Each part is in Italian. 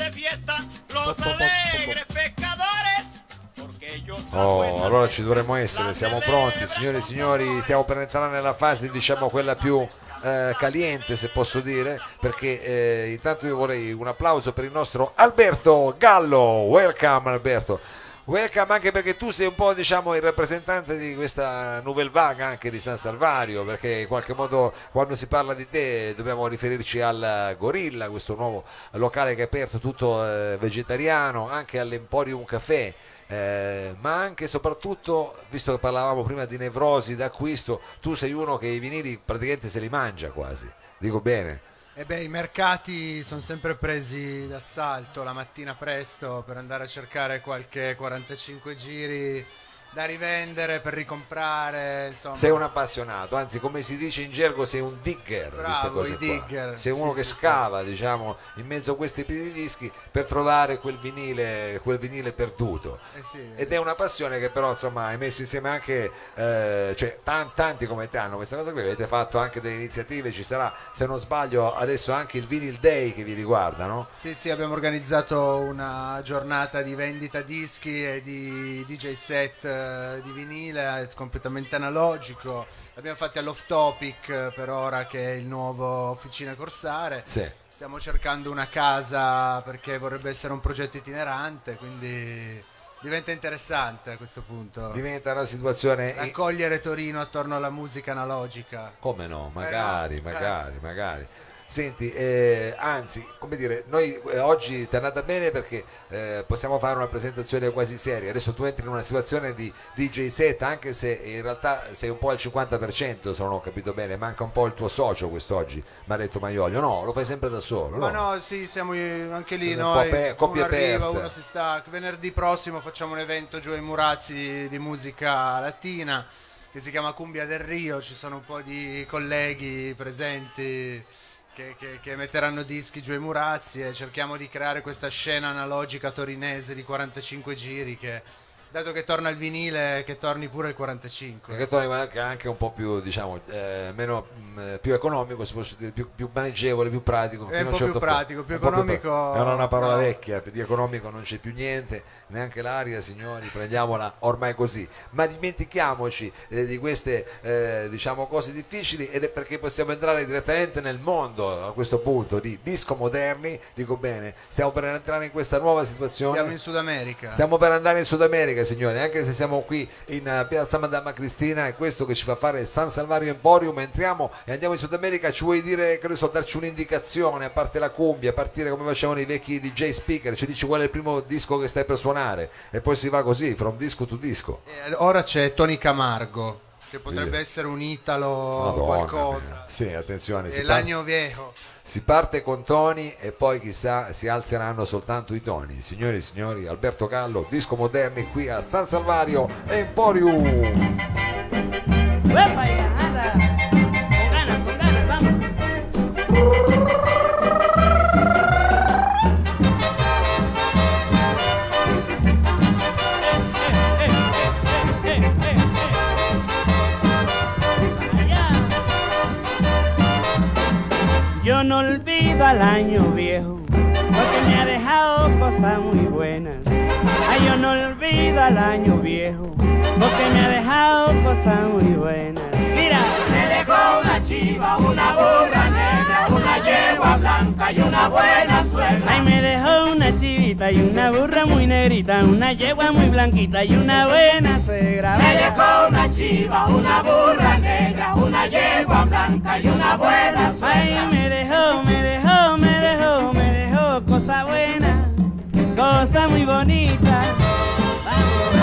de fiesta los alegres ellos Oh, allora ci dovremmo essere, siamo pronti, signore e signori, stiamo per entrare nella fase, diciamo, quella più eh, caliente, se posso dire, perché eh, intanto io vorrei un applauso per il nostro Alberto Gallo, welcome Alberto. Welcome anche perché tu sei un po' diciamo il rappresentante di questa nouvelle vague anche di San Salvario perché in qualche modo quando si parla di te dobbiamo riferirci al Gorilla, questo nuovo locale che è aperto tutto eh, vegetariano, anche all'Emporium Café eh, ma anche e soprattutto, visto che parlavamo prima di nevrosi d'acquisto, tu sei uno che i vinili praticamente se li mangia quasi, dico bene. E beh, i mercati sono sempre presi d'assalto la mattina presto per andare a cercare qualche 45 giri da rivendere per ricomprare, insomma. Sei un appassionato, anzi come si dice in gergo sei un digger, di Bravo, cose i qua. digger, sei sì, uno che sì, sì. scava diciamo in mezzo a questi di dischi per trovare quel vinile, quel vinile perduto. Eh sì. Ed è una passione che però insomma hai messo insieme anche, eh, cioè tan- tanti come te hanno questa cosa qui, avete fatto anche delle iniziative, ci sarà se non sbaglio adesso anche il Vinyl Day che vi riguarda, no? Sì, sì, abbiamo organizzato una giornata di vendita dischi e di DJ set eh, di vinile eh, completamente analogico. L'abbiamo fatti all'off topic eh, per ora che è il nuovo Officina Corsare. Sì. Stiamo cercando una casa perché vorrebbe essere un progetto itinerante, quindi diventa interessante a questo punto. Diventa una situazione... Raccogliere Torino attorno alla musica analogica. Come no, magari, Eh no, eh. magari, magari. Senti, eh, anzi, come dire, noi eh, oggi ti è andata bene perché eh, possiamo fare una presentazione quasi seria. Adesso tu entri in una situazione di DJ set, anche se in realtà sei un po' al 50%, se non ho capito bene, manca un po' il tuo socio quest'oggi, mi ha detto Maiolio. No, lo fai sempre da solo. Ma no? no, sì, siamo anche lì po' noi. coppie uno arriva, uno si sta. Venerdì prossimo facciamo un evento giù ai Murazzi di musica latina che si chiama Cumbia del Rio. Ci sono un po' di colleghi presenti che, che- che metteranno dischi giù ai Murazzi e cerchiamo di creare questa scena analogica torinese di 45 giri che, dato che torna il vinile, che torni pure il 45. Perché torni anche, anche un po' più, diciamo, eh, meno, mh, più economico, si può dire, più, più maneggevole, più pratico. È un po' certo più pratico, più Un po' economico, pra- È una, parola no. vecchia, di economico non c'è più niente, neanche l'aria, signori, prendiamola ormai così. Ma dimentichiamoci eh, di queste, eh, diciamo, cose difficili ed è perché possiamo entrare direttamente nel mondo a questo punto di disco moderni, dico bene, stiamo per entrare in questa nuova situazione. Andiamo in Sud America. Stiamo per andare in Sud America, signori, anche se siamo qui in eh, Piazza Madama Cristina, è questo che ci fa fare San Salvario Emporium. Entriamo e andiamo in Sud America. Ci vuoi dire, che ne so, darci un'indicazione, a parte la cumbia, a partire come facevano i vecchi DJ speaker, ci dici qual è il primo disco che stai per suonare e poi si va così, from disco to disco. Eh, ora c'è Tony Camargo, che potrebbe Sì. essere un italo Madonna qualcosa. mia. Sì, attenzione, si, par- l'agno viejo. si parte con toni e poi chissà si alzeranno soltanto i toni. Signori e signori, Alberto Gallo, disco moderni qui a San Salvario Emporium. ¡Uepa, ya, anda! Con ganas, con ganas, vamos. Yo no olvido al año viejo, porque me ha dejado cosas muy buenas. Ay, yo no olvido al año viejo, porque me ha dejado cosas muy buenas. Mira, Me dejó una chiva, una burra negra, una yegua blanca y una buena suegra. ay, me dejó y una burra muy negrita, una yegua muy blanquita y una buena suegra. Me dejó una chiva, una burra negra, una yegua blanca y una buena Ay, suegra. me dejó, me dejó, me dejó, me dejó cosa buena, cosa muy bonita. Vamos,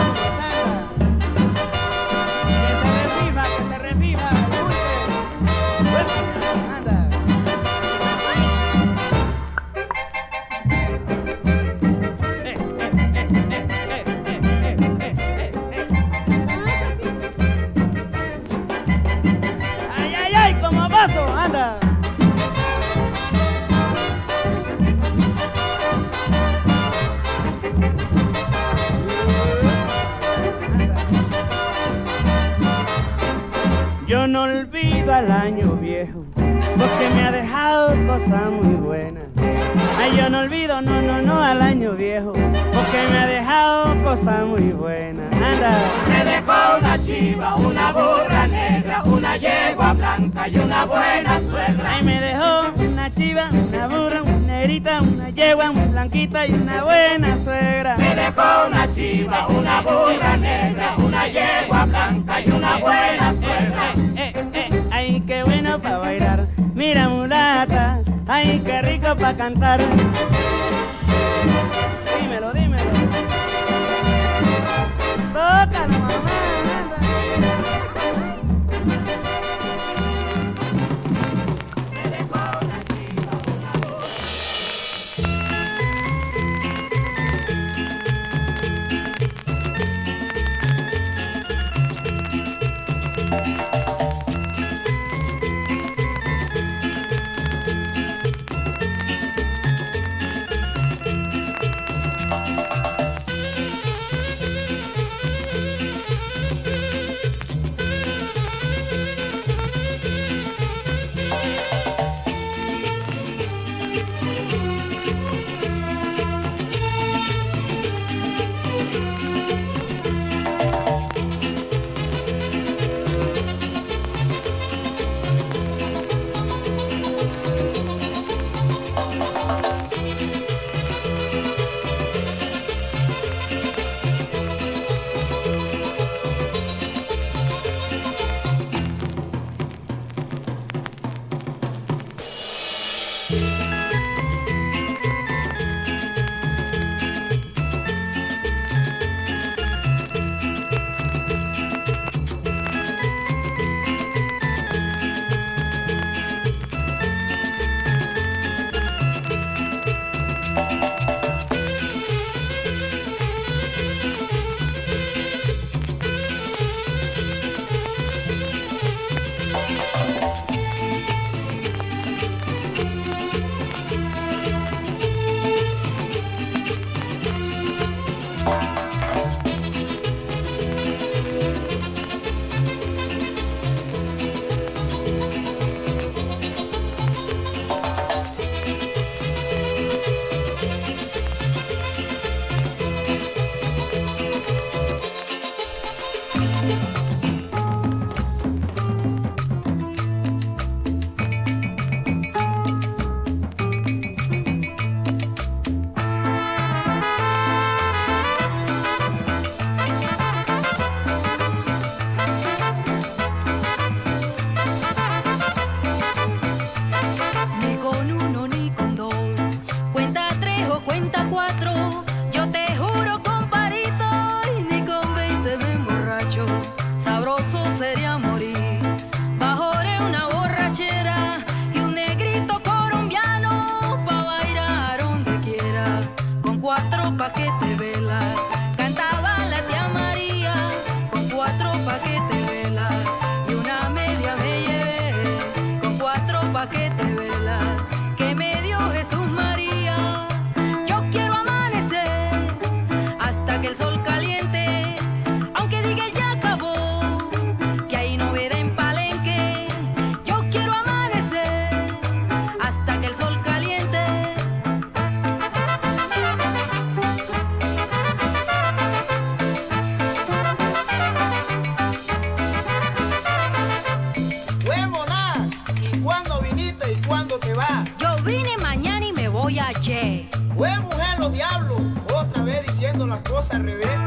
no olvido al año viejo, porque me ha dejado cosas muy buenas. Ay, yo no olvido, no, no, no al año viejo, porque me ha dejado cosas muy buenas. Anda. Me dejó una chiva, una burra negra, una yegua blanca y una buena suegra. Ay, me dejó una chiva, una burra, una negrita, una yegua, una blanquita y una buena suegra. Me dejó una chiva, una burra negra, una yegua blanca y una buena suegra. Eh, eh, ay, qué bueno para bailar. Mira, mulata, ay, qué rico para cantar. Dímelo, dímelo. Tócalo, mamá. Voy ayer. Fue mujer los diablos, otra vez diciendo las cosas al revés.